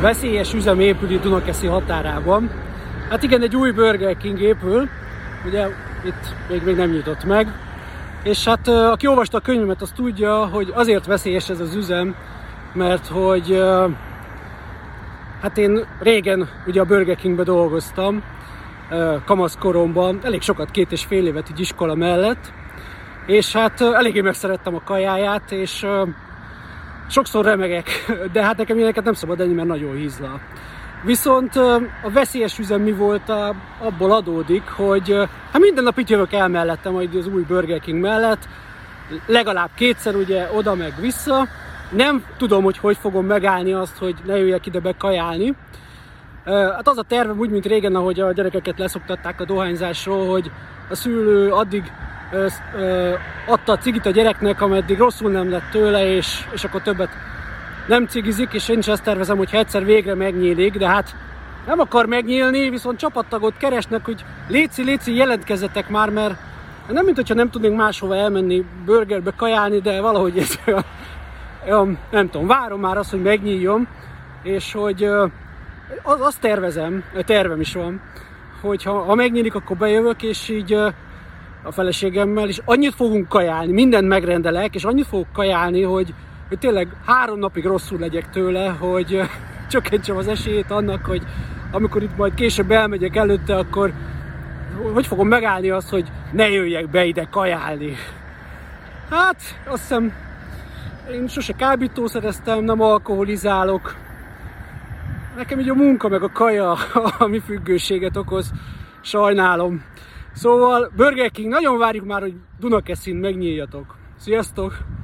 veszélyes üzem épül Dunakeszi határában. Hát igen, egy új Burger King épül, ugye itt még, még nem nyitott meg. És hát aki olvasta a könyvemet, az tudja, hogy azért veszélyes ez az üzem, mert hogy hát én régen ugye a Burger Kingbe dolgoztam, kamaszkoromban, elég sokat, két és fél évet így iskola mellett, és hát eléggé megszerettem a kajáját, és sokszor remegek, de hát nekem ilyeneket nem szabad enni, mert nagyon hízla. Viszont a veszélyes üzem mi volt, abból adódik, hogy hát minden nap itt jövök el mellettem, majd az új Burger King mellett, legalább kétszer ugye oda meg vissza. Nem tudom, hogy hogy fogom megállni azt, hogy ne jöjjek ide bekajálni. Hát az a tervem úgy, mint régen, ahogy a gyerekeket leszoktatták a dohányzásról, hogy a szülő addig adta a cigit a gyereknek, ameddig rosszul nem lett tőle, és, és akkor többet nem cigizik, és én is ezt tervezem, hogy egyszer végre megnyílik, de hát nem akar megnyílni, viszont csapattagot keresnek, hogy léci, léci, jelentkezzetek már, mert nem, mint hogyha nem tudnénk máshova elmenni burgerbe kajálni, de valahogy ez olyan, nem tudom, várom már azt, hogy megnyíljon, és hogy az, azt tervezem, tervem is van, hogy ha, ha megnyílik, akkor bejövök, és így a feleségemmel, és annyit fogunk kajálni, mindent megrendelek, és annyit fogok kajálni, hogy, hogy tényleg három napig rosszul legyek tőle, hogy csökkentsem az esélyét annak, hogy amikor itt majd később elmegyek előtte, akkor hogy fogom megállni azt, hogy ne jöjjek be ide kajálni. Hát, azt hiszem, én sose kábítószereztem, nem alkoholizálok. Nekem így a munka meg a kaja, ami függőséget okoz, sajnálom. Szóval Burger King, nagyon várjuk már, hogy Dunakeszin megnyíljatok. Sziasztok!